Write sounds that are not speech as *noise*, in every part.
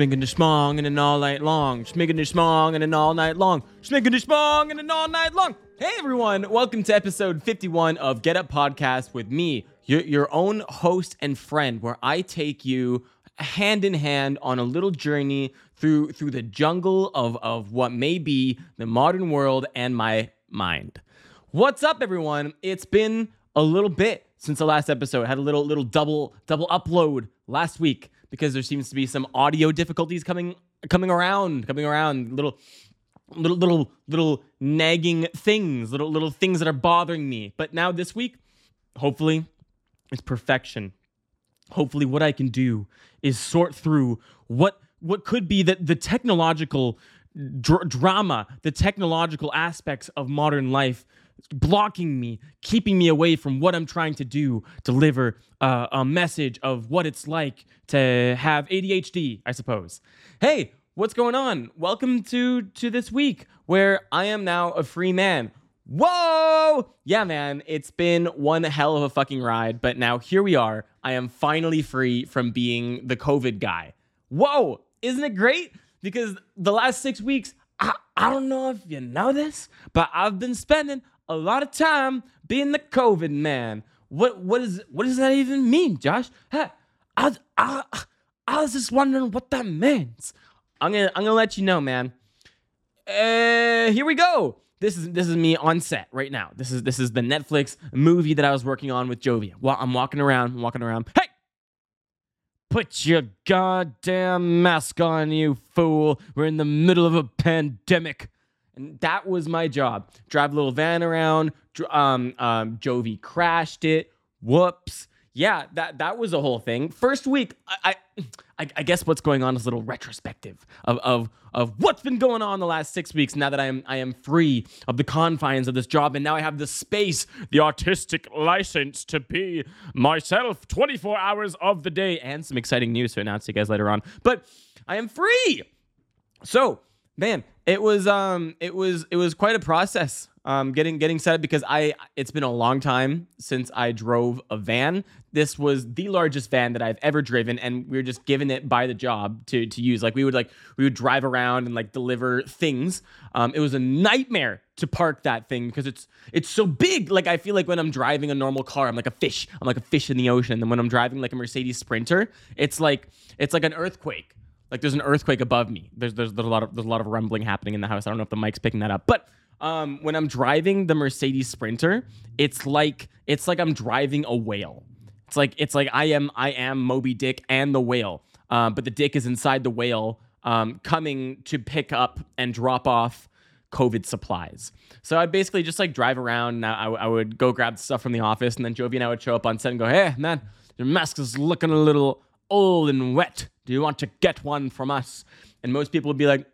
Schmigging the smong and an all night long. Schmigging the smong and an all night long. Schmigging the smong and an all night long. Hey everyone, welcome to episode 51 of Get Up Podcast with me, your, your own host and friend, where I take you hand in hand on a little journey through through the jungle of, of what may be the modern world and my mind. What's up, everyone? It's been a little bit since the last episode. I had a little little double double upload last week because there seems to be some audio difficulties coming coming around, coming around, little little little little nagging things, little little things that are bothering me. But now this week, hopefully, it's perfection. Hopefully, what I can do is sort through what what could be the the technological dr- drama, the technological aspects of modern life blocking me, keeping me away from what I'm trying to do, deliver uh, a message of what it's like to have ADHD, I suppose. Hey, what's going on? Welcome to to this week where I am now a free man. Whoa! Yeah, man, it's been one hell of a fucking ride, but now here we are. I am finally free from being the COVID guy. Whoa! Isn't it great? Because the last six weeks, I, I don't know if you know this, but I've been spending a lot of time being the COVID man. What what is what does that even mean, Josh? Hey, I, I, I was just wondering what that means. I'm gonna I'm gonna let you know, man. Uh, here we go. This is this is me on set right now. This is this is the Netflix movie that I was working on with Jovi. Well, I'm walking around, I'm walking around. Hey, put your goddamn mask on, you fool. We're in the middle of a pandemic. And that was my job. Drive a little van around. Um, um, Jovi crashed it. Whoops yeah, that that was a whole thing. First week, I, I, I guess what's going on is a little retrospective of, of of what's been going on the last six weeks. Now that I am I am free of the confines of this job, and now I have the space, the artistic license to be myself, 24 hours of the day, and some exciting news to announce to you guys later on. But I am free. So man, it was um it was it was quite a process um, getting getting set up because I it's been a long time since I drove a van. This was the largest van that I've ever driven, and we were just given it by the job to to use. Like we would like we would drive around and like deliver things. Um, it was a nightmare to park that thing because it's it's so big. Like I feel like when I'm driving a normal car, I'm like a fish. I'm like a fish in the ocean. And when I'm driving like a Mercedes Sprinter, it's like it's like an earthquake. Like there's an earthquake above me. There's there's, there's a lot of there's a lot of rumbling happening in the house. I don't know if the mic's picking that up, but um, when I'm driving the Mercedes Sprinter, it's like it's like I'm driving a whale. It's like it's like I am I am Moby Dick and the whale, uh, but the dick is inside the whale, um, coming to pick up and drop off COVID supplies. So I'd basically just like drive around. And I, I would go grab stuff from the office, and then Jovi and I would show up on set and go, "Hey, man, your mask is looking a little old and wet. Do you want to get one from us?" And most people would be like,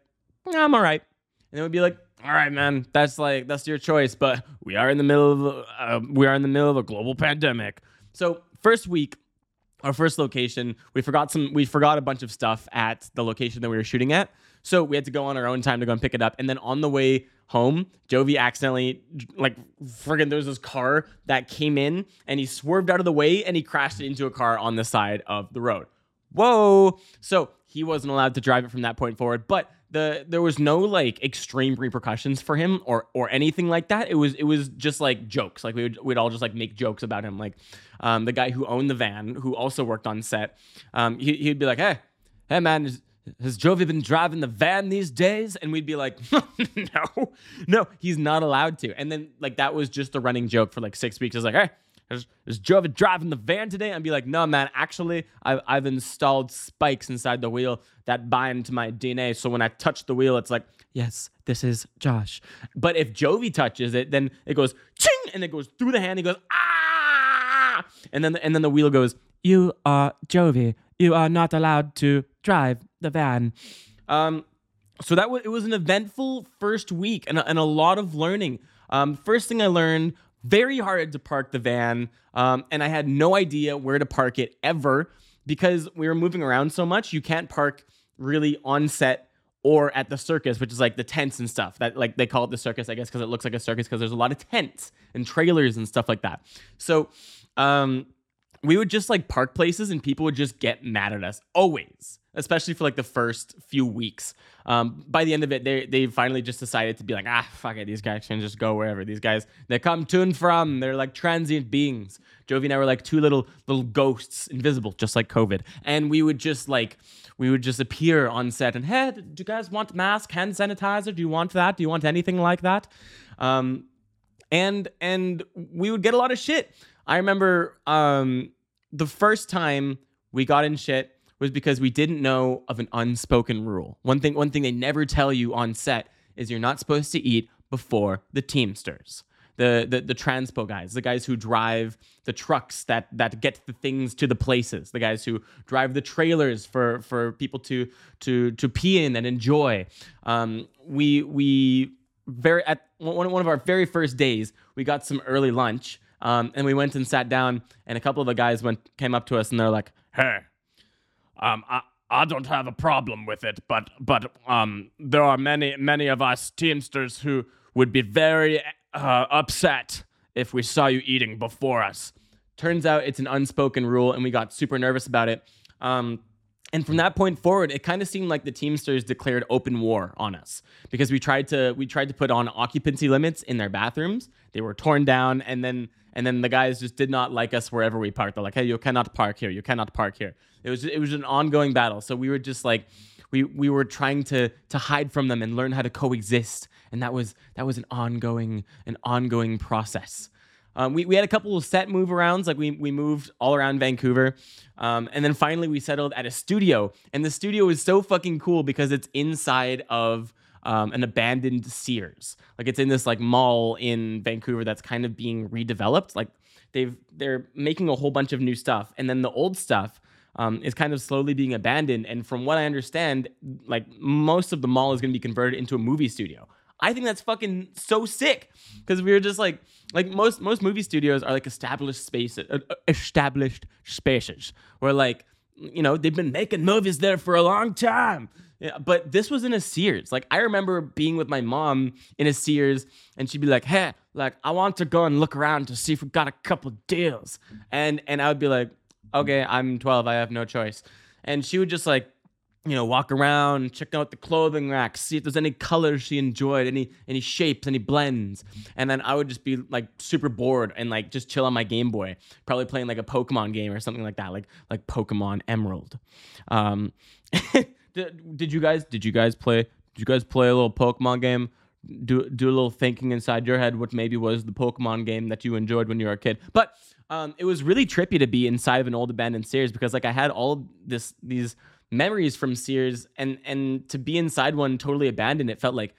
"I'm all right," and they would be like, all right, man, that's like that's your choice, but we are in the middle of uh, we are in the middle of a global pandemic. So first week, our first location, we forgot some we forgot a bunch of stuff at the location that we were shooting at. So we had to go on our own time to go and pick it up. And then on the way home, Jovi accidentally like friggin' there was this car that came in and he swerved out of the way and he crashed it into a car on the side of the road. Whoa. So he wasn't allowed to drive it from that point forward. But the there was no like extreme repercussions for him or or anything like that. It was it was just like jokes. Like we would we'd all just like make jokes about him. Like um, the guy who owned the van, who also worked on set, um, he, he'd be like, "Hey, hey man, has Jovi been driving the van these days?" And we'd be like, *laughs* "No, no, he's not allowed to." And then like that was just a running joke for like six weeks. I was like, "Hey." is, is Jovi driving the van today? And be like, no, man, actually, I've, I've installed spikes inside the wheel that bind to my DNA. So when I touch the wheel, it's like, yes, this is Josh. But if Jovi touches it, then it goes ching and it goes through the hand. He goes, ah. And then, and then the wheel goes, you are Jovi. You are not allowed to drive the van. Um, so that was, it was an eventful first week and a, and a lot of learning. Um, first thing I learned very hard to park the van, um, and I had no idea where to park it ever because we were moving around so much. You can't park really on set or at the circus, which is like the tents and stuff. That like they call it the circus, I guess, because it looks like a circus because there's a lot of tents and trailers and stuff like that. So, um, we would just like park places and people would just get mad at us always especially for like the first few weeks. Um, by the end of it they they finally just decided to be like ah fuck it these guys can just go wherever these guys they come to and from they're like transient beings. Jovi and i were like two little little ghosts invisible just like covid. And we would just like we would just appear on set and hey do you guys want mask hand sanitizer? Do you want that? Do you want anything like that? Um, and and we would get a lot of shit i remember um, the first time we got in shit was because we didn't know of an unspoken rule. One thing one thing they never tell you on set is you're not supposed to eat before the teamsters. The, the the transpo guys, the guys who drive the trucks that that get the things to the places, the guys who drive the trailers for for people to to to pee in and enjoy. Um, we we very at one, one of our very first days, we got some early lunch um, and we went and sat down, and a couple of the guys went came up to us, and they're like, "Hey, um, I, I don't have a problem with it, but but um, there are many many of us Teamsters who would be very uh, upset if we saw you eating before us." Turns out it's an unspoken rule, and we got super nervous about it. Um, and from that point forward, it kind of seemed like the Teamsters declared open war on us because we tried to we tried to put on occupancy limits in their bathrooms. They were torn down, and then and then the guys just did not like us wherever we parked. They're like, "Hey, you cannot park here. You cannot park here." It was it was an ongoing battle. So we were just like, we we were trying to to hide from them and learn how to coexist, and that was that was an ongoing an ongoing process. Um, we, we had a couple of set move arounds, like we, we moved all around Vancouver. Um, and then finally we settled at a studio. And the studio is so fucking cool because it's inside of um, an abandoned Sears. Like it's in this like mall in Vancouver that's kind of being redeveloped. Like they've they're making a whole bunch of new stuff, and then the old stuff um, is kind of slowly being abandoned. And from what I understand, like most of the mall is going to be converted into a movie studio. I think that's fucking so sick because we were just like like most most movie studios are like established spaces uh, uh established spaces where like you know they've been making movies there for a long time. Yeah, but this was in a Sears. Like I remember being with my mom in a Sears, and she'd be like, "Hey, like I want to go and look around to see if we got a couple deals," and and I would be like, "Okay, I'm 12, I have no choice," and she would just like you know, walk around, check out the clothing racks, see if there's any colors she enjoyed, any any shapes, any blends. And then I would just be like super bored and like just chill on my Game Boy, probably playing like a Pokemon game or something like that, like like Pokemon Emerald. Um, *laughs* did, did you guys did you guys play did you guys play a little Pokemon game? Do do a little thinking inside your head what maybe was the Pokemon game that you enjoyed when you were a kid. But um, it was really trippy to be inside of an old abandoned Sears because like I had all this these memories from Sears and and to be inside one totally abandoned, it felt like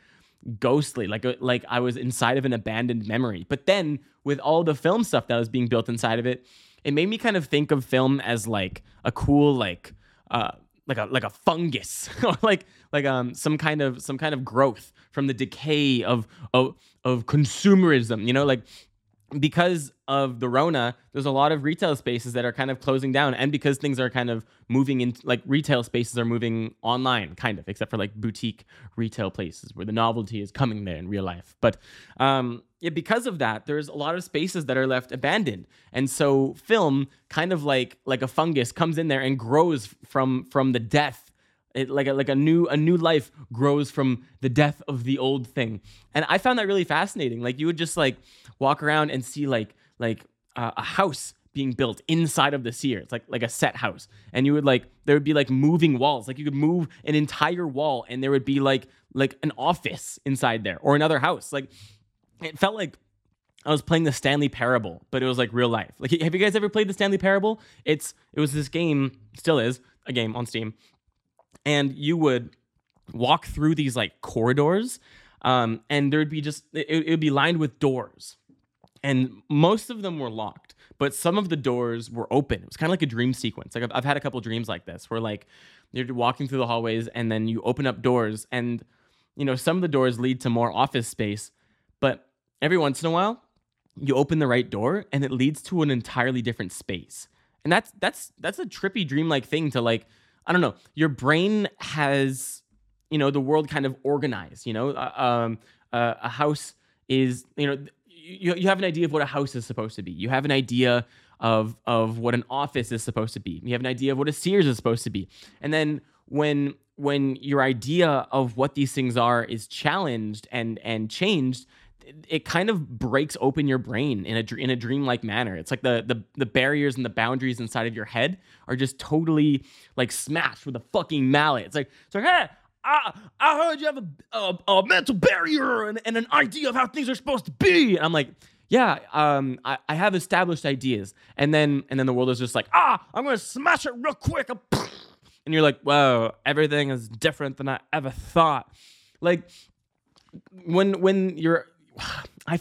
ghostly, like like I was inside of an abandoned memory. But then with all the film stuff that was being built inside of it, it made me kind of think of film as like a cool like uh like a like a fungus *laughs* or like like um some kind of some kind of growth from the decay of of of consumerism you know like because of the Rona, there's a lot of retail spaces that are kind of closing down, and because things are kind of moving in, like retail spaces are moving online, kind of, except for like boutique retail places where the novelty is coming there in real life. But um, yeah, because of that, there's a lot of spaces that are left abandoned, and so film, kind of like like a fungus, comes in there and grows from from the death it, like a, like a new a new life grows from the death of the old thing and i found that really fascinating like you would just like walk around and see like like uh, a house being built inside of the Sears, like like a set house, and you would like there would be like moving walls, like you could move an entire wall, and there would be like like an office inside there or another house. Like it felt like I was playing the Stanley Parable, but it was like real life. Like, have you guys ever played the Stanley Parable? It's it was this game, still is a game on Steam, and you would walk through these like corridors, um, and there'd be just it, would be lined with doors, and most of them were locked but some of the doors were open. It was kind of like a dream sequence. Like I've, I've had a couple dreams like this where like you're walking through the hallways and then you open up doors and you know some of the doors lead to more office space but every once in a while you open the right door and it leads to an entirely different space. And that's that's that's a trippy dreamlike thing to like i don't know your brain has you know the world kind of organized you know uh, um, uh, a house is you know you, you have an idea of what a house is supposed to be. You have an idea of of what an office is supposed to be. You have an idea of what a Sears is supposed to be. And then when when your idea of what these things are is challenged and and changed, it kind of breaks open your brain in a in a dreamlike manner. It's like the the the barriers and the boundaries inside of your head are just totally like smashed with a fucking mallet. It's like it's like hey. I, I heard you have a, a, a mental barrier and, and an idea of how things are supposed to be. And I'm like, yeah, um, I, I have established ideas. And then and then the world is just like, ah, I'm gonna smash it real quick. And *laughs* you're like, whoa, everything is different than I ever thought. Like when when you're *sighs* I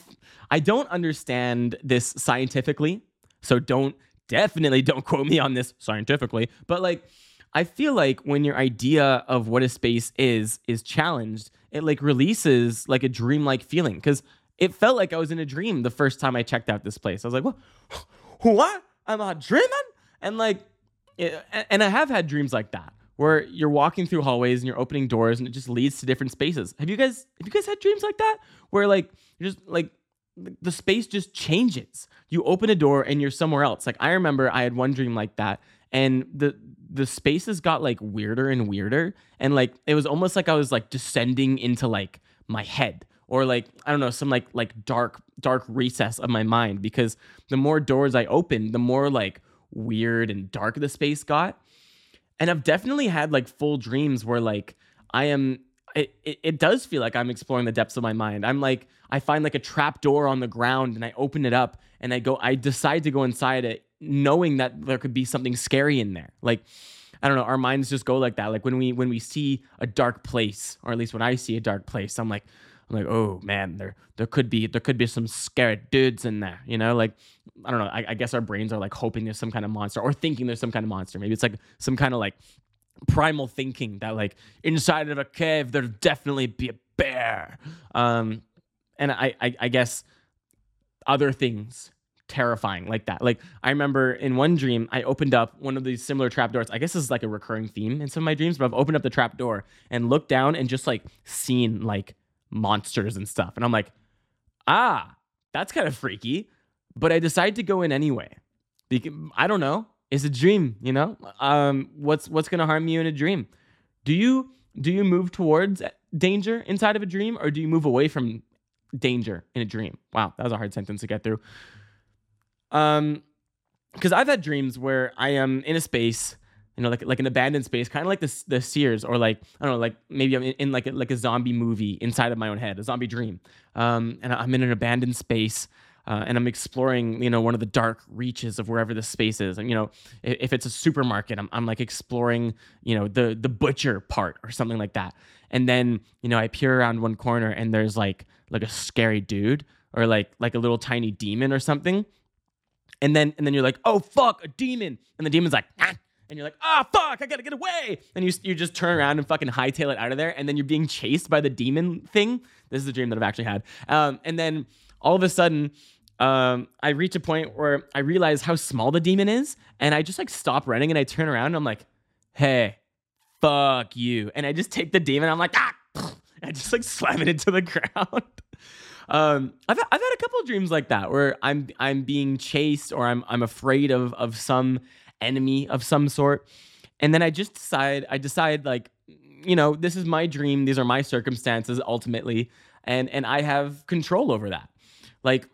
I don't understand this scientifically. So don't definitely don't quote me on this scientifically, but like I feel like when your idea of what a space is is challenged, it like releases like a dreamlike feeling cuz it felt like I was in a dream the first time I checked out this place. I was like, "What? *gasps* What? I'm not dreaming?" And like and I have had dreams like that where you're walking through hallways and you're opening doors and it just leads to different spaces. Have you guys have you guys had dreams like that where like you're just like the space just changes. You open a door and you're somewhere else. Like I remember I had one dream like that and the the spaces got like weirder and weirder and like it was almost like I was like descending into like my head or like I don't know some like like dark dark recess of my mind because the more doors I opened, the more like weird and dark the space got. And I've definitely had like full dreams where like I am it, it, it does feel like I'm exploring the depths of my mind. I'm like I find like a trap door on the ground and I open it up and I go I decide to go inside it knowing that there could be something scary in there. Like I don't know, our minds just go like that. Like when we when we see a dark place, or at least when I see a dark place, I'm like, I'm like, oh man, there there could be there could be some scary dudes in there, you know? Like, I don't know. I, I guess our brains are like hoping there's some kind of monster or thinking there's some kind of monster. Maybe it's like some kind of like primal thinking that like inside of a cave there'd definitely be a bear. Um, and I, I I guess other things terrifying like that. Like I remember in one dream, I opened up one of these similar trap doors. I guess this is like a recurring theme in some of my dreams, but I've opened up the trap door and looked down and just like seen like monsters and stuff. And I'm like, ah, that's kind of freaky. But I decided to go in anyway. I don't know. It's a dream, you know? Um, what's what's gonna harm you in a dream? Do you do you move towards danger inside of a dream or do you move away from danger in a dream? Wow, that was a hard sentence to get through. Um, because I've had dreams where I am in a space you know, like like an abandoned space, kind of like the the Sears, or like I don't know, like maybe I'm in, in, like a, like a zombie movie inside of my own head, a zombie dream, um, and I'm in an abandoned space. Uh, and I'm exploring, you know, one of the dark reaches of wherever this space is. And you know, if, if it's a supermarket, I'm, I'm like exploring, you know, the the butcher part or something like that. And then, you know, I peer around one corner and there's like like a scary dude or like like a little tiny demon or something. And then and then you're like, oh fuck, a demon. And the demon's like, ah, and you're like, ah, oh, fuck, I gotta get away. And you, you just turn around and fucking hightail it out of there. And then you're being chased by the demon thing. This is a dream that I've actually had. Um, and then all of a sudden, um, I reach a point where I realize how small the demon is. And I just like stop running and I turn around and I'm like, hey, fuck you. And I just take the demon. I'm like, ah, I just like slam it into the *laughs* ground. Um, I've, I've had a couple of dreams like that where I'm I'm being chased or I'm I'm afraid of of some enemy of some sort. And then I just decide, I decide like, you know, this is my dream. These are my circumstances ultimately. And, and I have control over that. Like,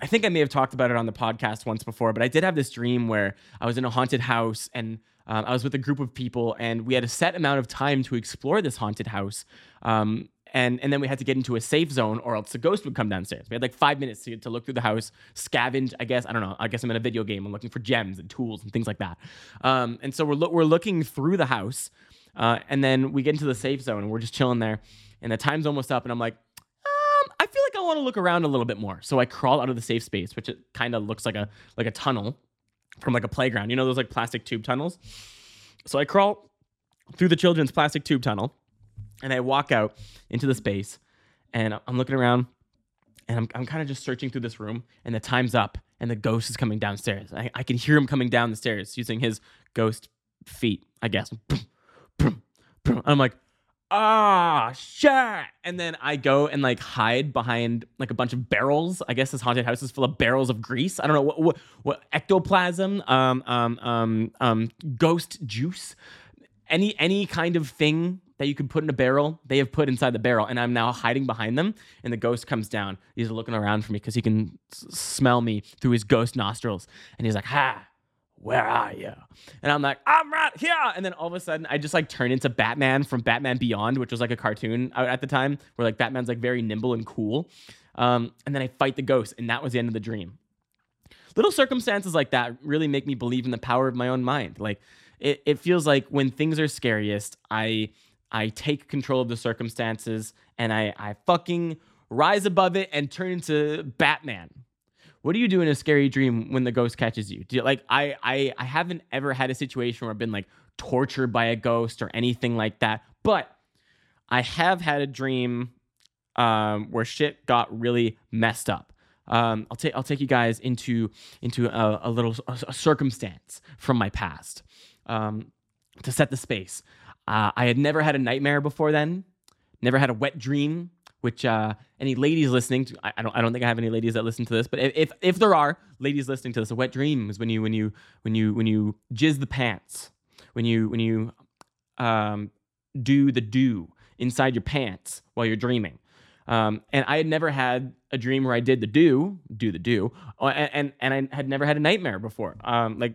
I think I may have talked about it on the podcast once before, but I did have this dream where I was in a haunted house and um, I was with a group of people and we had a set amount of time to explore this haunted house. Um, and and then we had to get into a safe zone or else the ghost would come downstairs. We had like five minutes to, to look through the house scavenge i guess i don't know i guess i'm in a video game i'm looking for gems and tools and things like that. Um, and so we're, lo- we're looking through the house uh, and then we get into the safe zone and we're just chilling there and the time's almost up and i'm like um, i feel like i want to look around a little bit more. So i crawl out of the safe space which it kind of looks like a like a tunnel from like a playground you know those like plastic tube tunnels? So i crawl through the children's plastic tube tunnel and I walk out into the space and I'm looking around and I'm, I'm kind of just searching through this room and the time's up and the ghost is coming downstairs. I, I can hear him coming down the stairs using his ghost feet, I guess. I'm like, ah, shit. And then I go and like hide behind like a bunch of barrels. I guess this haunted house is full of barrels of grease. I don't know what what, what ectoplasm, um, um, um, um, ghost juice, any any kind of thing that you could put in a barrel, they have put inside the barrel, and I'm now hiding behind them. And the ghost comes down. He's looking around for me because he can s- smell me through his ghost nostrils, and he's like, "Ha." Where are you? And I'm like, I'm right here. And then all of a sudden, I just like turn into Batman from Batman Beyond, which was like a cartoon out at the time, where like Batman's like very nimble and cool. Um, and then I fight the ghost, and that was the end of the dream little circumstances like that really make me believe in the power of my own mind. Like it, it feels like when things are scariest, I I take control of the circumstances and I, I fucking rise above it and turn into Batman. What do you do in a scary dream when the ghost catches you? Do you like I I I haven't ever had a situation where I've been like tortured by a ghost or anything like that, but I have had a dream um, where shit got really messed up. Um, I'll take I'll take you guys into into a, a little a, a circumstance from my past um, to set the space. Uh, I had never had a nightmare before then, never had a wet dream. Which uh, any ladies listening to, I, I don't I don't think I have any ladies that listen to this, but if, if there are ladies listening to this, a wet dream is when you when you when you when you jizz the pants, when you when you um, do the do inside your pants while you're dreaming. Um, and I had never had a dream where I did the do, do the do, uh, and and, and I had never had a nightmare before. Um, like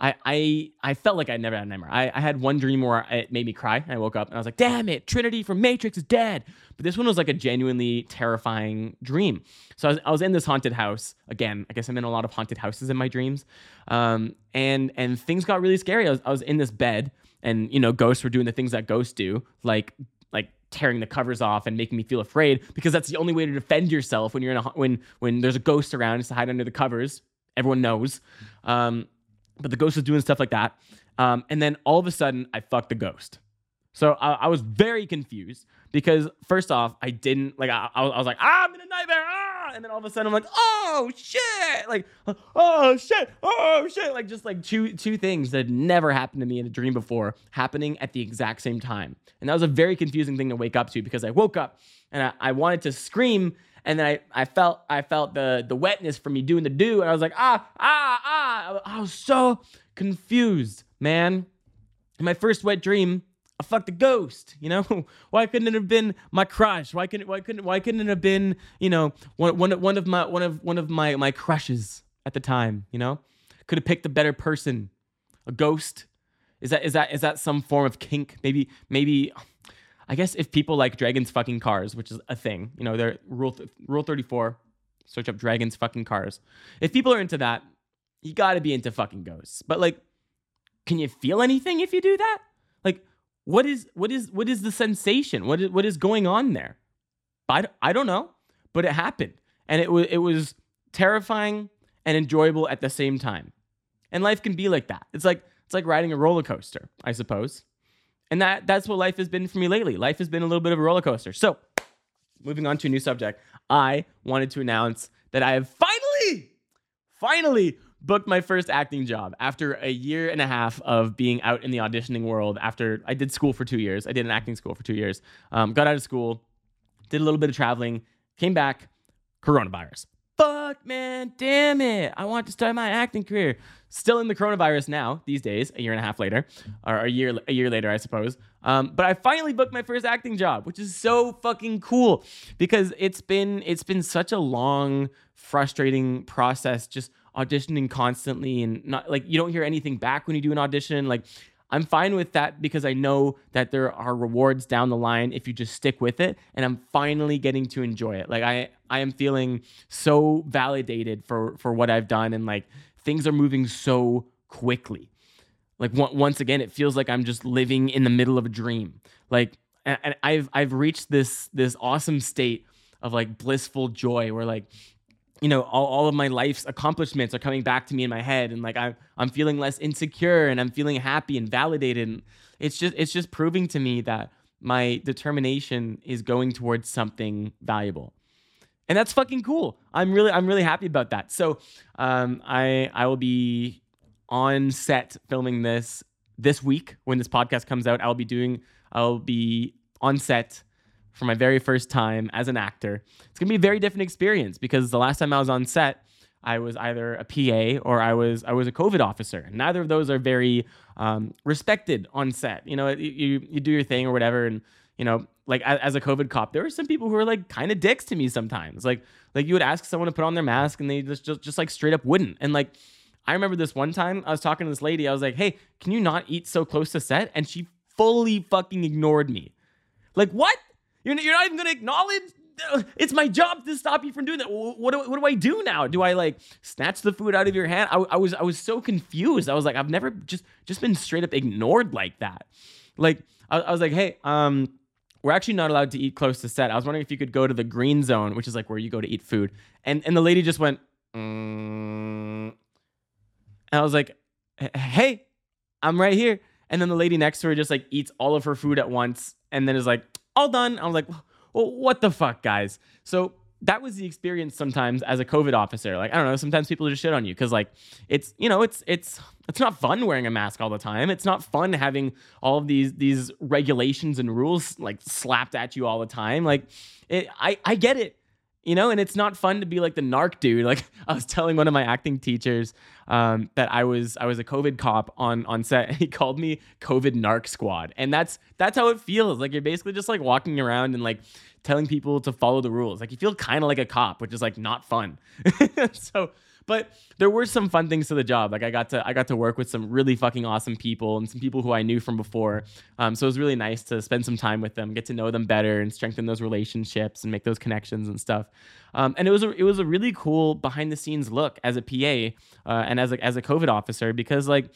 I I I felt like I'd never had a nightmare. I, I had one dream where it made me cry. I woke up and I was like, damn it, Trinity from Matrix is dead. But this one was like a genuinely terrifying dream. So I was, I was in this haunted house again. I guess I'm in a lot of haunted houses in my dreams. Um, and and things got really scary. I was I was in this bed and you know ghosts were doing the things that ghosts do, like like tearing the covers off and making me feel afraid because that's the only way to defend yourself when you're in a when when there's a ghost around is to hide under the covers. Everyone knows. Um, but the ghost was doing stuff like that. Um, and then all of a sudden, I fucked the ghost. So I, I was very confused because first off, I didn't like I, I was, like ah, I'm in a nightmare, ah! and then all of a sudden I'm like oh shit, like oh shit, oh shit, like just like two two things that had never happened to me in a dream before happening at the exact same time, and that was a very confusing thing to wake up to because I woke up and I, I wanted to scream and then I, I felt I felt the the wetness from me doing the do, and I was like ah ah ah. I was so confused, man. In my first wet dream, I fucked a ghost. You know, *laughs* why couldn't it have been my crush? Why couldn't why couldn't why couldn't it have been you know one one one of my one of one of my my crushes at the time? You know, could have picked a better person. A ghost. Is that is that is that some form of kink? Maybe maybe I guess if people like dragons fucking cars, which is a thing, you know, they're rule th- rule 34, search up dragons fucking cars. If people are into that, you got to be into fucking ghosts. But like can you feel anything if you do that? Like what is what is what is the sensation? What is what is going on there? I, I don't know, but it happened. And it was it was terrifying and enjoyable at the same time. And life can be like that. It's like it's like riding a roller coaster, I suppose. And that that's what life has been for me lately. Life has been a little bit of a roller coaster. So, moving on to a new subject, I wanted to announce that I have finally, finally booked my first acting job after a year and a half of being out in the auditioning world. After I did school for two years, I did an acting school for two years. Um, got out of school, did a little bit of traveling, came back, coronavirus. Fuck, man, damn it. I want to start my acting career. Still in the coronavirus now, these days, a year and a half later, or a year a year later, I suppose. Um, but I finally booked my first acting job, which is so fucking cool because it's been it's been such a long, frustrating process just auditioning constantly and not like you don't hear anything back when you do an audition. Like I'm fine with that because I know that there are rewards down the line if you just stick with it and I'm finally getting to enjoy it. Like I I am feeling so validated for for what I've done and like things are moving so quickly. Like once again it feels like I'm just living in the middle of a dream. Like and I've I've reached this this awesome state of like blissful joy where like you know all, all of my life's accomplishments are coming back to me in my head. And like I'm, I'm feeling less insecure and i'm feeling happy and validated. And it's just it's just proving to me that my determination is going towards something valuable. And that's fucking cool. I'm really i'm really happy about that. So um, i i will be on set filming this this week when this podcast comes out. I'll be doing I'll be on set for my very first time as an actor. It's gonna be a very different experience because the last time I was on set, I was either a PA or I was I was a COVID officer. Neither of those are very um, respected on set. You know, you you do your thing or whatever, and you know, like as a COVID cop, there were some people who were like kind of dicks to me sometimes. Like like you would ask someone to put on their mask and they just just, just like straight up wouldn't. And like I remember this one time I was talking to this lady. I was like, "Hey, can you not eat so close to set?" And she fully fucking ignored me. Like what? You're, you're not even gonna acknowledge it's my job to stop you from doing that. What do, what do I do now? Do I like snatch the food out of your hand? I, I was I was so confused. I was like, I've never just just been straight up ignored like that. Like I, I was like, hey, um, we're actually not allowed to eat close to set. I was wondering if you could go to the green zone, which is like where you go to eat food. And and the lady just went, mm. and I was like, hey, I'm right here. And then the lady next to her just like eats all of her food at once, and then is like, all done. I was like well, what the fuck, guys? So that was the experience sometimes as a COVID officer. Like, I don't know, sometimes people just shit on you because like it's, you know, it's it's it's not fun wearing a mask all the time. It's not fun having all of these these regulations and rules like slapped at you all the time. Like it I I get it you know and it's not fun to be like the narc dude. *laughs* Like i was telling one of my acting teachers um, that i was i was a covid cop on on set and he called me covid narc squad. And that's that's how it feels. Like you're basically just like walking around and like telling people to follow the rules. Like you feel kind of like a cop which is like not fun. *laughs* So but there were some fun things to the job. Like I got to I got to work with some really fucking awesome people and some people who I knew from before. Um, so it was really nice to spend some time with them, get to know them better, and strengthen those relationships and make those connections and stuff. Um, and it was a, it was a really cool behind the scenes look as a PA uh, and as a as a COVID officer because like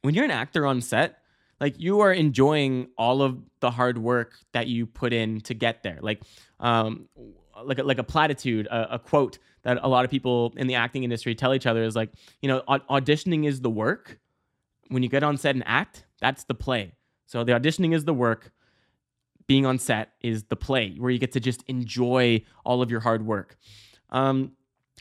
when you're an actor on set like you are enjoying all of the hard work that you put in to get there like um like a, like a platitude a, a quote that a lot of people in the acting industry tell each other is like, you know, auditioning is the work. When you get on set and act, that's the play. So the auditioning is the work. Being on set is the play where you get to just enjoy all of your hard work. Um,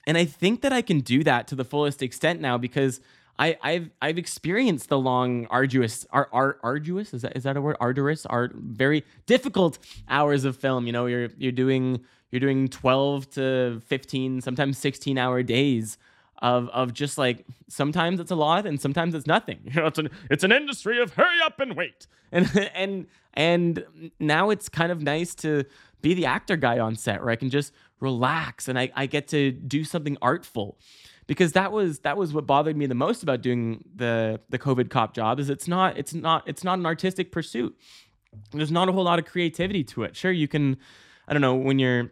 and I think that I can do that to the fullest extent now because I, have I've experienced the long, arduous, ar, ar, arduous is that is that a word? Arduous, art, very difficult hours of film. You know, you're you're doing you're doing 12 to 15, sometimes 16 hour days of of just like sometimes it's a lot and sometimes it's nothing. You *laughs* know, it's an it's an industry of hurry up and wait. *laughs* And and and now it's kind of nice to be the actor guy on set where I can just relax and I, I get to do something artful. Because that was that was what bothered me the most about doing the the COVID cop job is it's not it's not it's not an artistic pursuit. There's not a whole lot of creativity to it. Sure, you can I don't know when you're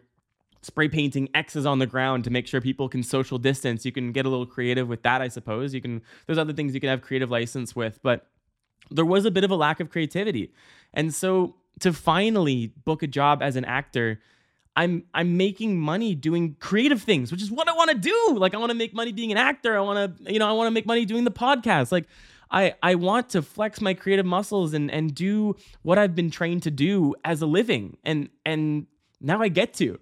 spray painting X's on the ground to make sure people can social distance. You can get a little creative with that, I suppose. You can there's other things you can have creative license with, but there was a bit of a lack of creativity. And so to finally book a job as an actor, I'm I'm making money doing creative things, which is what I want to do. Like I want to make money being an actor. I want to, you know, I want to make money doing the podcast. Like I I want to flex my creative muscles and and do what I've been trained to do as a living. And and now I get to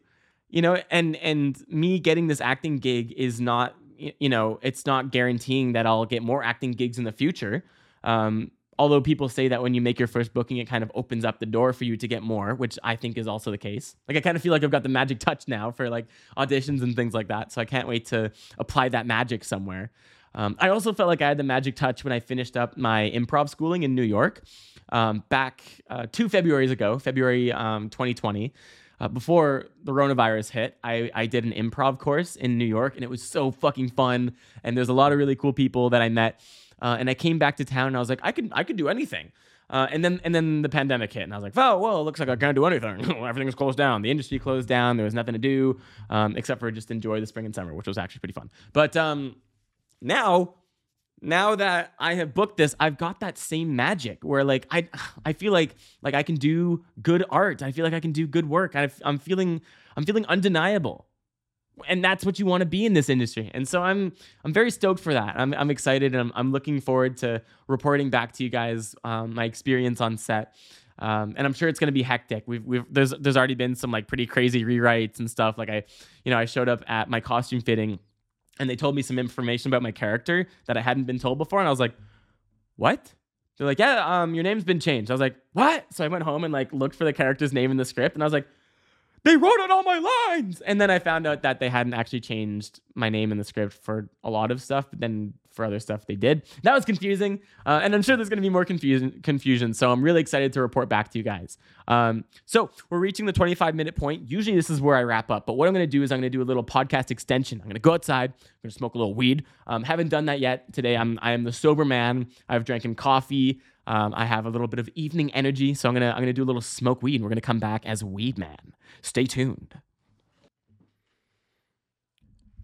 you know and and me getting this acting gig is not you know it's not guaranteeing that i'll get more acting gigs in the future. Um, although people say that when you make your first booking it kind of opens up the door for you to get more which i think is also the case. Like i kind of feel like i've got the magic touch now for like auditions and things like that so i can't wait to apply that magic somewhere. Um, i also felt like i had the magic touch when i finished up my improv schooling in new york um, back uh, two februarys ago february um, 2020 uh, before the coronavirus hit, I, I did an improv course in New York, and it was so fucking fun. And there's a lot of really cool people that I met. Uh, and I came back to town, and I was like, I could I could do anything. Uh, and then and then the pandemic hit, and I was like, oh, well, it looks like I can't do anything. *laughs* Everything was closed down. The industry closed down. There was nothing to do um, except for just enjoy the spring and summer, which was actually pretty fun. But um, now now that I have booked this, I've got that same magic where like I I feel like like I can do good art. I feel like I can do good work. I, I'm feeling I'm feeling undeniable. And that's what you want to be in this industry. And so I'm I'm very stoked for that. I'm I'm excited and I'm, I'm looking forward to reporting back to you guys um, my experience on set. Um, and I'm sure it's going to be hectic. We've, we've there's there's already been some like pretty crazy rewrites and stuff. Like I, you know, I showed up at my costume fitting and they told me some information about my character that I hadn't been told before. And I was like, what? they're like, yeah, um, your name's been changed. I was like, what? So I went home and like looked for the character's name in the script, and I was like, they wrote it all my lines. And then I found out that they hadn't actually changed my name in the script for a lot of stuff, but then for other stuff they did. That was confusing, uh, and I'm sure there's going to be more confusion. Confusion. So I'm really excited to report back to you guys. Um, so we're reaching the 25 minute point. Usually this is where I wrap up, but what I'm going to do is I'm going to do a little podcast extension. I'm going to go outside. I'm going to smoke a little weed. Um, haven't done that yet today. I'm I am the sober man. I've drank drinking coffee. Um, I have a little bit of evening energy, so I'm gonna I'm gonna do a little smoke weed. and We're gonna come back as Weed Man. Stay tuned.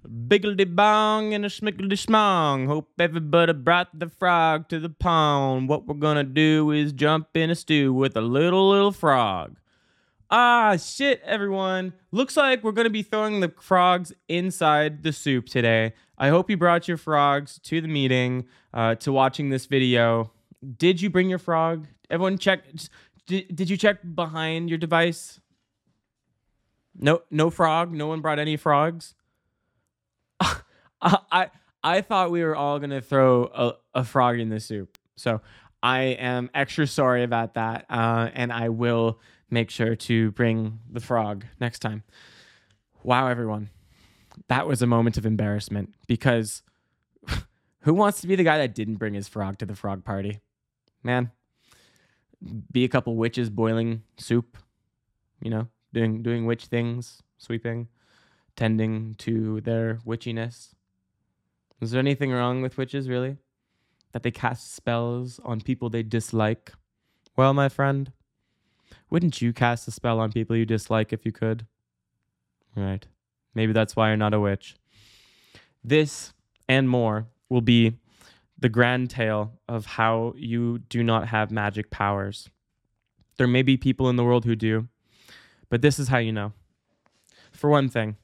Biggledy bong and a schmickledy smong. Hope everybody brought the frog to the pond. What we're gonna do is jump in a stew with a little little frog. Ah, shit, everyone. Looks like we're gonna be throwing the frogs inside the soup today. I hope you brought your frogs to the meeting, uh, to watching this video. Did you bring your frog? Everyone check. Did, did you check behind your device? No, no frog. No one brought any frogs. *laughs* I I thought we were all gonna throw a, a frog in the soup. So I am extra sorry about that, uh, and I will make sure to bring the frog next time. Wow, everyone, that was a moment of embarrassment because *laughs* who wants to be the guy that didn't bring his frog to the frog party? Man, be a couple witches boiling soup, you know, doing doing witch things, sweeping, tending to their witchiness. Is there anything wrong with witches, really? That they cast spells on people they dislike? Well, my friend, wouldn't you cast a spell on people you dislike if you could? Right. Maybe that's why you're not a witch. This and more will be the grand tale of how you do not have magic powers. There may be people in the world who do, but this is how you know. For one thing,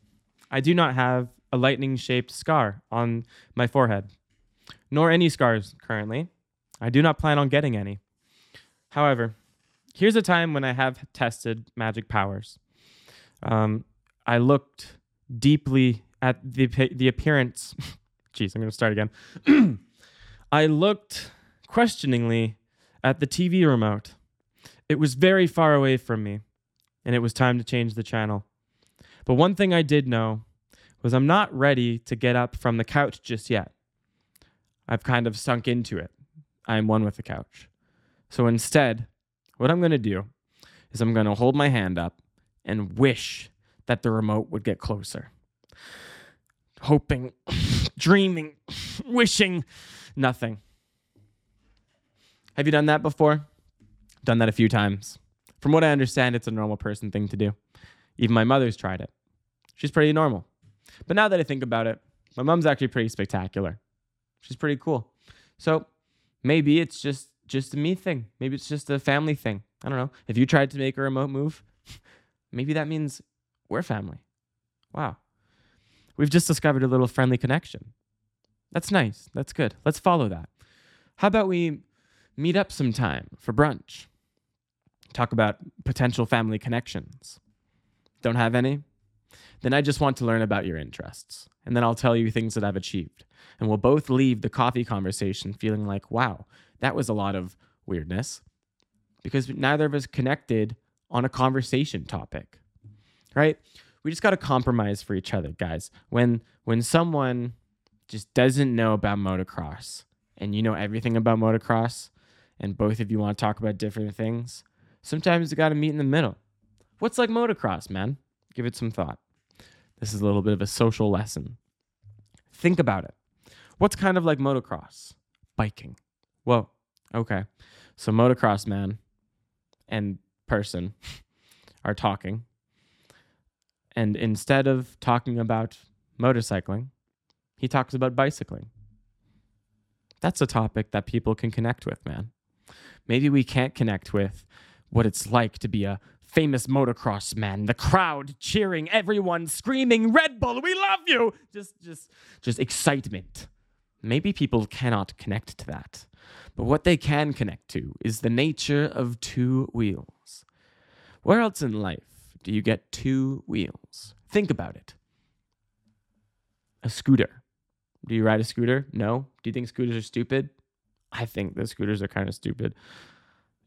I do not have a lightning shaped scar on my forehead, nor any scars currently. I do not plan on getting any. However, here's a time when I have tested magic powers. Um, I looked deeply at the the appearance. *laughs* Jeez, I'm going to start again. *clears throat* I looked questioningly at the TV remote. It was very far away from me, and it was time to change the channel. But one thing I did know was I'm not ready to get up from the couch just yet. I've kind of sunk into it. I am one with the couch. So instead, what I'm going to do is I'm going to hold my hand up and wish that the remote would get closer. Hoping, *coughs* dreaming, *coughs* wishing, nothing. Have you done that before? Done that a few times. From what I understand, it's a normal person thing to do. Even my mother's tried it. She's pretty normal. But now that I think about it, my mom's actually pretty spectacular. She's pretty cool. So maybe it's just just a me thing. Maybe it's just a family thing. I don't know. If you tried to make a remote move, *laughs* maybe that means we're family. Wow. We've just discovered a little friendly connection. That's nice. That's good. Let's follow that. How about we meet up sometime for brunch? Talk about potential family connections. Don't have any? Then I just want to learn about your interests. And then I'll tell you things that I've achieved. And we'll both leave the coffee conversation feeling like, wow, that was a lot of weirdness. Because neither of us connected on a conversation topic. Right? We just got to compromise for each other, guys. When when someone just doesn't know about motocross and you know everything about motocross and both of you want to talk about different things, sometimes you got to meet in the middle. What's like motocross, man? Give it some thought. This is a little bit of a social lesson. Think about it. What's kind of like motocross? Biking. Whoa. Okay. So motocross man and person *laughs* are talking. And instead of talking about motorcycling, he talks about bicycling. That's a topic that people can connect with, man. Maybe we can't connect with what it's like to be a famous motocross man, the crowd cheering, everyone screaming, Red Bull, we love you! Just, just, just excitement. Maybe people cannot connect to that. But what they can connect to is the nature of two wheels. Where else in life do you get two wheels? Think about it. A scooter. Do you ride a scooter? No. Do you think scooters are stupid? I think the scooters are kind of stupid.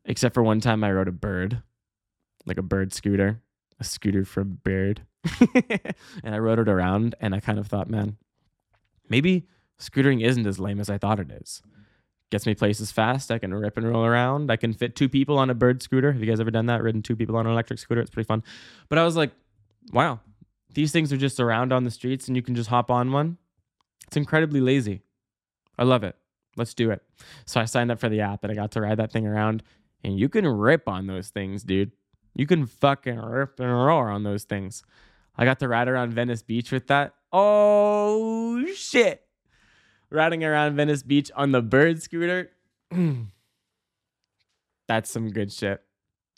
Except for one time I rode a bird, like a bird scooter, a scooter for a bird. *laughs* and I rode it around and I kind of thought, man, maybe scootering isn't as lame as I thought it is. Gets me places fast. I can rip and roll around. I can fit two people on a bird scooter. Have you guys ever done that? Ridden two people on an electric scooter? It's pretty fun. But I was like, wow, these things are just around on the streets and you can just hop on one. It's incredibly lazy. I love it. Let's do it. So I signed up for the app and I got to ride that thing around. And you can rip on those things, dude. You can fucking rip and roar on those things. I got to ride around Venice Beach with that. Oh shit. Riding around Venice Beach on the bird scooter. *clears throat* That's some good shit.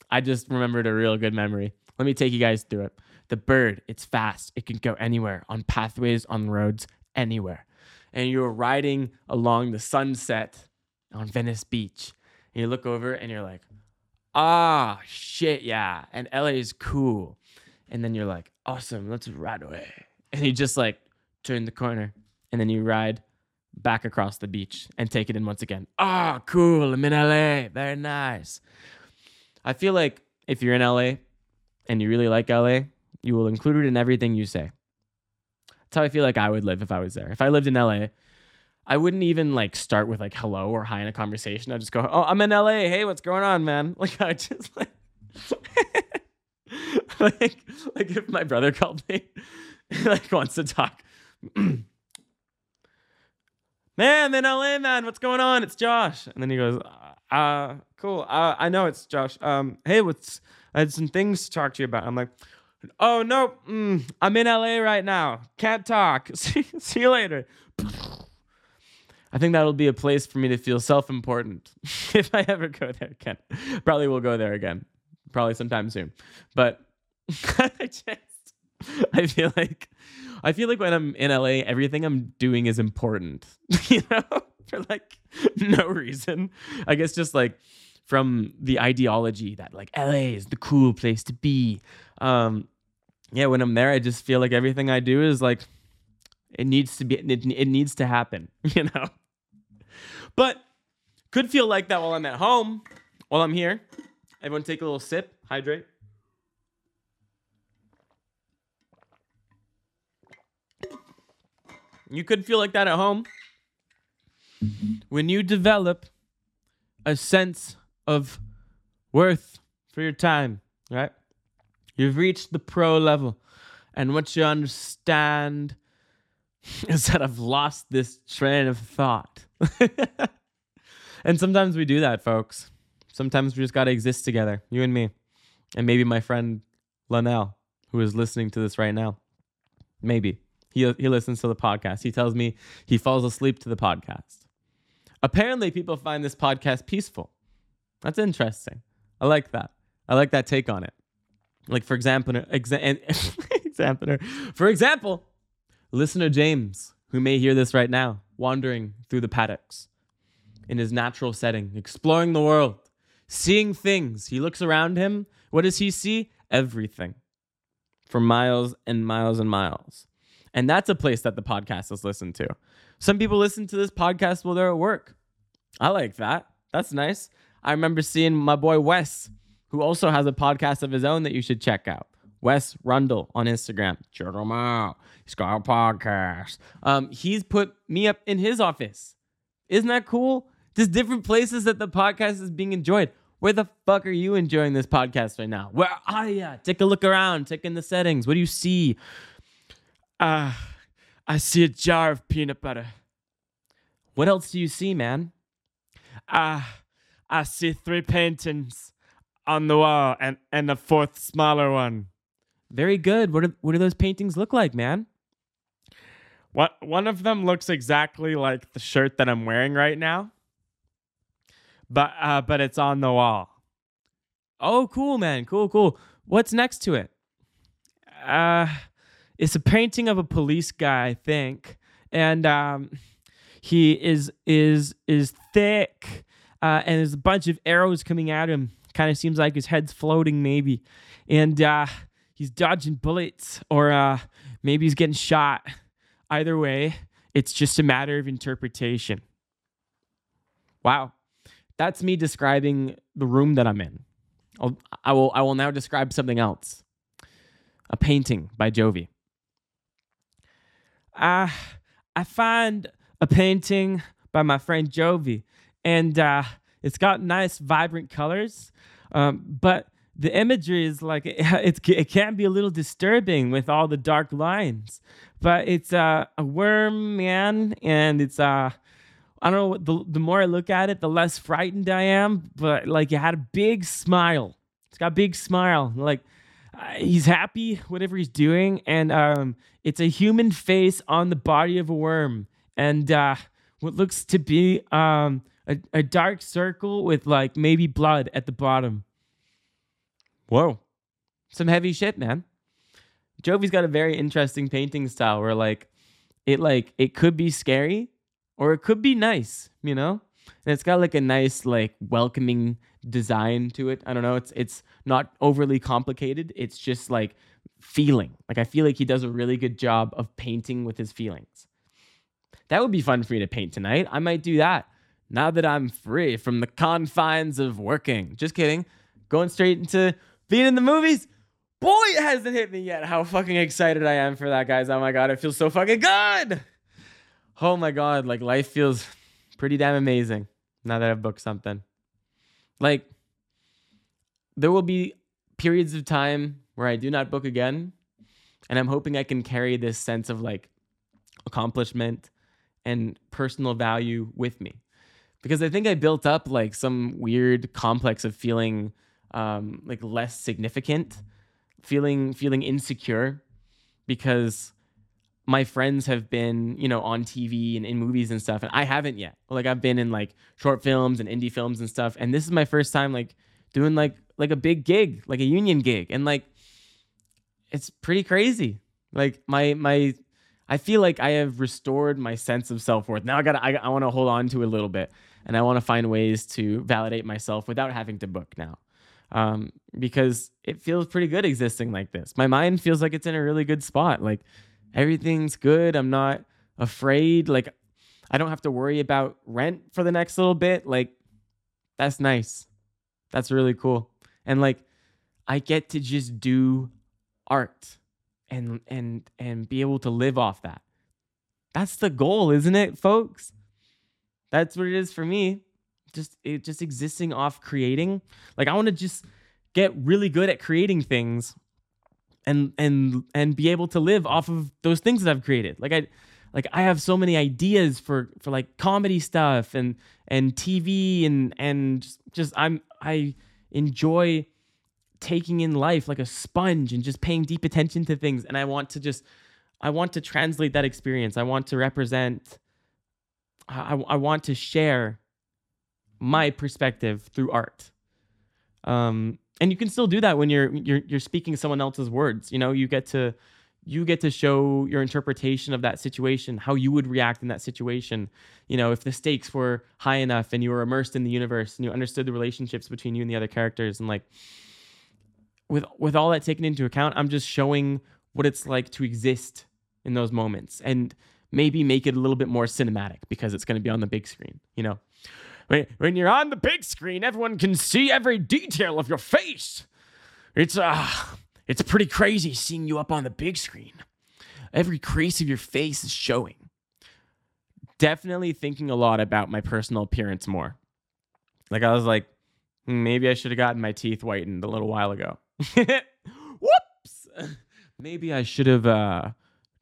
I just remembered a real good memory. Let me take you guys through it. The bird, it's fast. It can go anywhere on pathways, on roads, anywhere. And you're riding along the sunset on Venice Beach. And you look over and you're like, ah, shit, yeah. And LA is cool. And then you're like, awesome, let's ride away. And you just like turn the corner and then you ride back across the beach and take it in once again. Ah, cool, I'm in LA. Very nice. I feel like if you're in LA and you really like LA, you will include it in everything you say. That's how I feel like I would live if I was there. If I lived in LA, I wouldn't even like start with like hello or hi in a conversation. I'd just go, "Oh, I'm in LA. Hey, what's going on, man?" *laughs* Like I just like *laughs* like like if my brother called me *laughs* like wants to talk. *clears throat* man, I'm in LA, man. What's going on? It's Josh. And then he goes, uh, cool. Uh, I know it's Josh. Um, hey, what's I had some things to talk to you about. I'm like, oh no, mm, I'm in LA right now. Can't talk. *laughs* see, see you later. I think that'll be a place for me to feel self-important *laughs* if I ever go there again. Probably will go there again. Probably sometime soon. But *laughs* I just I feel like I feel like when I'm in LA, everything I'm doing is important. you know? For like no reason. I guess just like from the ideology that like LA is the cool place to be. Um yeah, when I'm there, I just feel like everything I do is like it needs to be it, it needs to happen, *laughs* you know. But could feel like that while I'm at home, while I'm here. Everyone take a little sip, hydrate. You could feel like that at home. When you develop a sense of worth for your time, right? You've reached the pro level. And what you understand *laughs* is that I've lost this train of thought. *laughs* and sometimes we do that, folks. Sometimes we just got to exist together, you and me. And maybe my friend Lanel, who is listening to this right now. Maybe. He, he listens to the podcast. He tells me he falls asleep to the podcast. Apparently, people find this podcast peaceful. That's interesting. I like that. I like that take on it. Like, for example, exa- *laughs* for example, listener James, who may hear this right now, wandering through the paddocks in his natural setting, exploring the world, seeing things. He looks around him. What does he see? Everything for miles and miles and miles. And that's a place that the podcast is listened to. Some people listen to this podcast while they're at work. I like that. That's nice. I remember seeing my boy Wes, who also has a podcast of his own that you should check out. Wes Rundle on Instagram. Check him out. He's got a podcast. Um, he's put me up in his office. Isn't that cool? Just different places that the podcast is being enjoyed. Where the fuck are you enjoying this podcast right now? Where are you? Take a look around. Take in the settings. What do you see? Ah, uh, I see a jar of peanut butter. What else do you see, man? Ah, uh, I see three paintings on the wall and, and a fourth smaller one. Very good. What, are, what do those paintings look like, man? What one of them looks exactly like the shirt that I'm wearing right now. But uh, but it's on the wall. Oh, cool, man. Cool, cool. What's next to it? Uh it's a painting of a police guy, I think, and um, he is is is thick, uh, and there's a bunch of arrows coming at him. Kind of seems like his head's floating, maybe, and uh, he's dodging bullets, or uh, maybe he's getting shot. Either way, it's just a matter of interpretation. Wow. That's me describing the room that I'm in. I'll, I will I will now describe something else. A painting by Jovi. Uh, I find a painting by my friend Jovi, and uh, it's got nice, vibrant colors, um, but the imagery is like *laughs* it, it, can be a little disturbing with all the dark lines. But it's uh, a worm, man, and it's uh, I don't know. The, the more I look at it, the less frightened I am. But like, it had a big smile. It's got a big smile. Like, uh, he's happy whatever he's doing, and um, it's a human face on the body of a worm, and uh, what looks to be um a, a dark circle with like maybe blood at the bottom. Whoa, some heavy shit, man. Jovi's got a very interesting painting style where like it like it could be scary or it could be nice, you know? And it's got like a nice like welcoming design to it. I don't know, it's it's not overly complicated. It's just like feeling. Like I feel like he does a really good job of painting with his feelings. That would be fun for me to paint tonight. I might do that now that I'm free from the confines of working. Just kidding. Going straight into being in the movies. Boy, it hasn't hit me yet how fucking excited I am for that, guys. Oh my god, it feels so fucking good. Oh my god, like life feels pretty damn amazing now that I've booked something. Like, there will be periods of time where I do not book again. And I'm hoping I can carry this sense of like accomplishment and personal value with me. Because I think I built up like some weird complex of feeling um, like less significant, feeling feeling insecure because my friends have been, you know, on TV and in movies and stuff, and I haven't yet. Like I've been in like short films and indie films and stuff, and this is my first time like doing like like a big gig, like a union gig, and like it's pretty crazy. Like my my, I feel like I have restored my sense of self worth. Now I gotta I, I want to hold on to it a little bit, and I want to find ways to validate myself without having to book now. Um, because it feels pretty good existing like this. My mind feels like it's in a really good spot. Like everything's good. I'm not afraid. Like I don't have to worry about rent for the next little bit. Like that's nice. That's really cool. And like I get to just do art and and and be able to live off that. That's the goal, isn't it, folks? That's what it is for me. Just it just existing off creating. Like I want to just get really good at creating things and and and be able to live off of those things that I've created. Like I like I have so many ideas for for like comedy stuff and and TV and and just I'm I enjoy taking in life like a sponge and just paying deep attention to things and I want to just I want to translate that experience. I want to represent I I want to share my perspective through art. Um and you can still do that when you're you're you're speaking someone else's words you know? You get to you get to show your interpretation of that situation how you would react in that situation. You know if the stakes were high enough and you were immersed in the universe and you understood the relationships between you and the other characters and like with with all that taken into account i'm just showing what it's like to exist in those moments. And maybe make it a little bit more cinematic because it's going to be on the big screen you know when, you're on the big screen, everyone can see every detail of your face. It's uh it's pretty crazy seeing you up on the big screen. Every crease of your face is showing. Definitely thinking a lot about my personal appearance more. Like I was like, hmm, maybe I should have gotten my teeth whitened a little while ago. *laughs* Whoops. Maybe I should have uh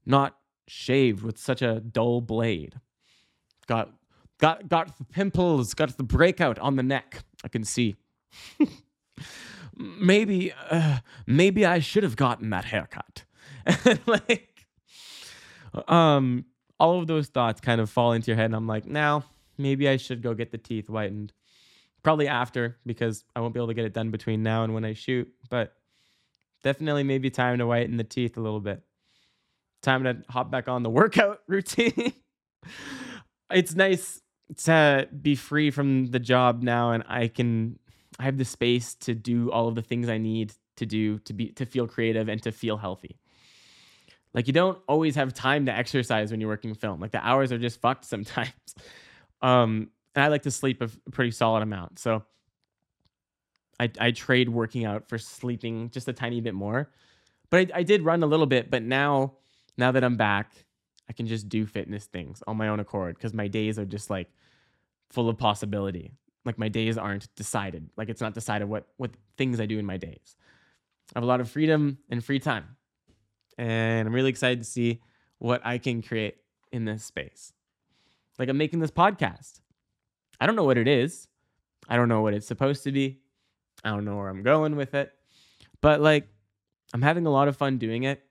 not shaved with such a dull blade. Got Got got the pimples, got the breakout on the neck. I can see. *laughs* maybe uh, maybe I should have gotten that haircut. *laughs* like um all of those thoughts kind of fall into your head and I'm like, now maybe I should go get the teeth whitened. Probably after because I won't be able to get it done between now and when I shoot, but definitely maybe time to whiten the teeth a little bit. Time to hop back on the workout *laughs* routine. it's nice to be free from the job now and I can I have the space to do all of the things I need to do to be to feel creative and to feel healthy. Like you don't always have time to exercise when you're working film. Like the hours are just fucked *laughs* sometimes. Um and I like to sleep a pretty solid amount. So I, I trade working out for sleeping just a tiny bit more. But I, I did run a little bit, but now now that I'm back, I can just do fitness things on my own accord because my days are just like full of possibility. Like my days aren't decided. Like it's not decided what what things I do in my days. I have a lot of freedom and free time. And I'm really excited to see what I can create in this space. Like I'm making this podcast. I don't know what it is. I don't know what it's supposed to be. I don't know where I'm going with it. But like I'm having a lot of fun doing it.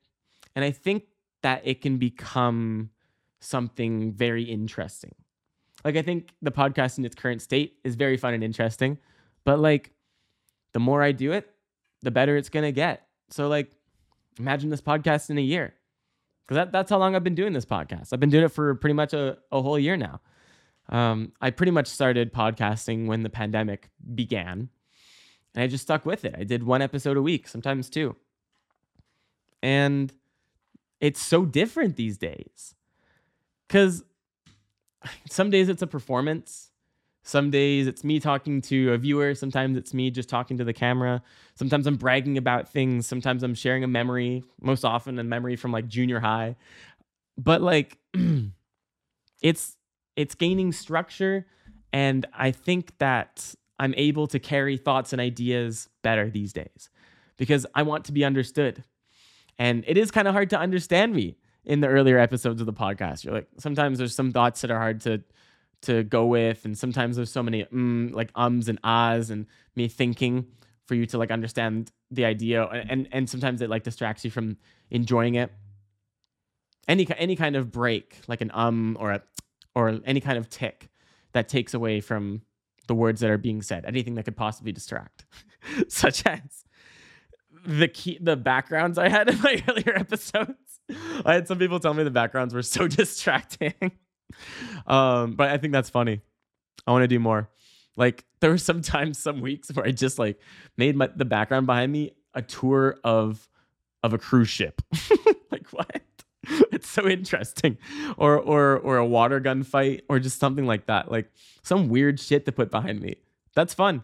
And I think that it can become something very interesting. Like I think the podcast in its current state is very fun and interesting, but like the more I do it, the better it's going to get. So like imagine this podcast in a year. Cuz that, that's how long I've been doing this podcast. I've been doing it for pretty much a, a whole year now. Um, I pretty much started podcasting when the pandemic began, and I just stuck with it. I did one episode a week, sometimes two. And it's so different these days. Because some days it's a performance. Some days it's me talking to a viewer. Sometimes it's me just talking to the camera. Sometimes I'm bragging about things. Sometimes I'm sharing a memory, most often a memory from like junior high. But like, *clears throat* it's it's gaining structure and i think that i'm able to carry thoughts and ideas better these days because i want to be understood and it is kind of hard to understand me in the earlier episodes of the podcast. You're like sometimes there's some thoughts that are hard to to go with and sometimes there's so many mm, like ums and ahs and me thinking for you to like understand the idea and and sometimes it like distracts you from enjoying it. Any any kind of break like an um or a or any kind of tick that takes away from the words that are being said, anything that could possibly distract, *laughs* such as the key, the backgrounds I had in my *laughs* earlier episodes. I had some people tell me the backgrounds were so *laughs* distracting. um, but I think that's funny. I want to do more. Like there were some times, some weeks where I just like made my, the background behind me a tour of of a cruise ship. *laughs* like what? it's so interesting. Or or or a water gun fight or just something like that. Like some weird shit to put behind me. That's fun.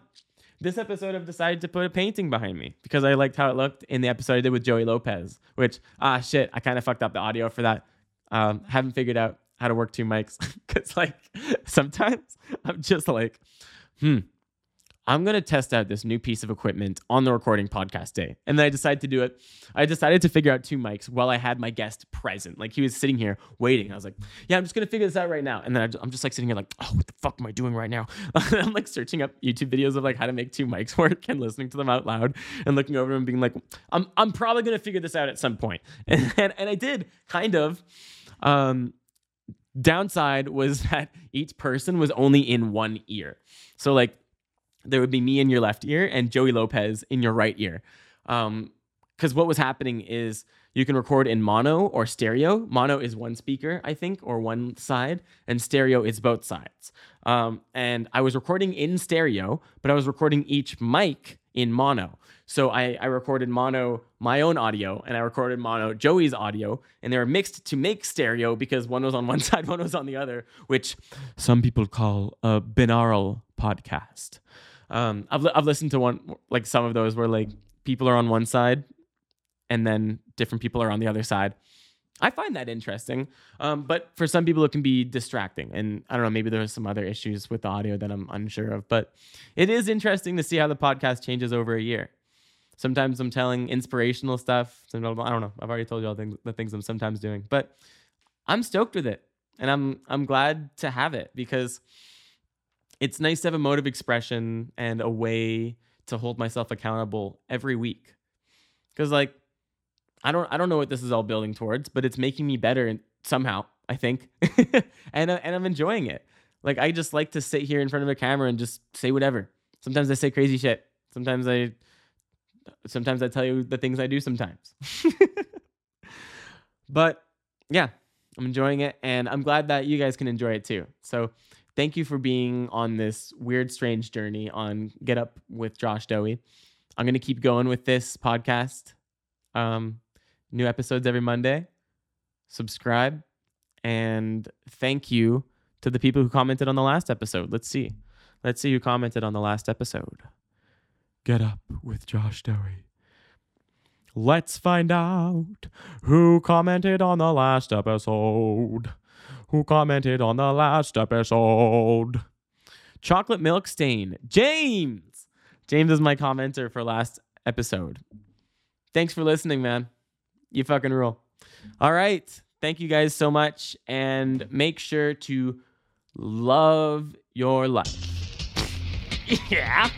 This episode I've decided to put a painting behind me because I liked how it looked in the episode I did with Joey Lopez, which ah shit, I kind of fucked up the audio for that. Um, haven't figured out how to work two mics *laughs* because like *laughs* sometimes I'm just like, hmm, I'm going to test out this new piece of equipment on the recording podcast day. And then I decided to do it. I decided to figure out two mics while I had my guest present. Like he was sitting here waiting. I was like, yeah, I'm just going to figure this out right now. And then I'm just like sitting here like, oh, what the fuck am I doing right now? *laughs* I'm like searching up YouTube videos of like how to make two mics *laughs* work and listening to them out loud and looking over them being like, I'm, I'm probably going to figure this out at some point. *laughs* And, and, and I did kind of. Um, downside was that each person was only in one ear. So like there would be me in your left ear and Joey Lopez in your right ear. Um, because what was happening is you can record in mono or stereo. Mono is one speaker, I think, or one side, and stereo is both sides. Um, and I was recording in stereo, but I was recording each mic in mono. So I, I recorded mono my own audio, and I recorded mono Joey's audio, and they were mixed to make stereo because one was on one *laughs* side, one was on the other, which some people call a binaural podcast. Um, I've I've listened to one like some of those where like people are on one side, and then different people are on the other side. I find that interesting, um, but for some people it can be distracting, and I don't know. Maybe there's some other issues with the audio that I'm unsure of, but it is interesting to see how the podcast changes over a year. Sometimes I'm telling inspirational stuff. I don't know. I've already told you all things, the things I'm sometimes doing, but I'm stoked with it, and I'm I'm glad to have it because it's nice to have a mode of expression and a way to hold myself accountable every week. Cuz like I don't I don't know what this is all building towards, but it's making me better somehow, I think. *laughs* and uh, and I'm enjoying it. Like I just like to sit here in front of a camera and just say whatever. Sometimes I say crazy shit. Sometimes I sometimes I tell you the things I do sometimes. *laughs* but yeah, I'm enjoying it and I'm glad that you guys can enjoy it too. So thank you for being on this weird, strange journey on Get Up with Josh Dowie. I'm going to keep going with this podcast. Um, new episodes every Monday. Subscribe. And thank you to the people who commented on the last episode. Let's see. Let's see who commented on the last episode. Get up with Josh Dowie. Let's find out who commented on the last episode. Who commented on the last episode? Chocolate milk stain. James. James is my commenter for last episode. Thanks for listening, man. You fucking rule. All right. Thank you guys so much. And make sure to love your life. *laughs* yeah.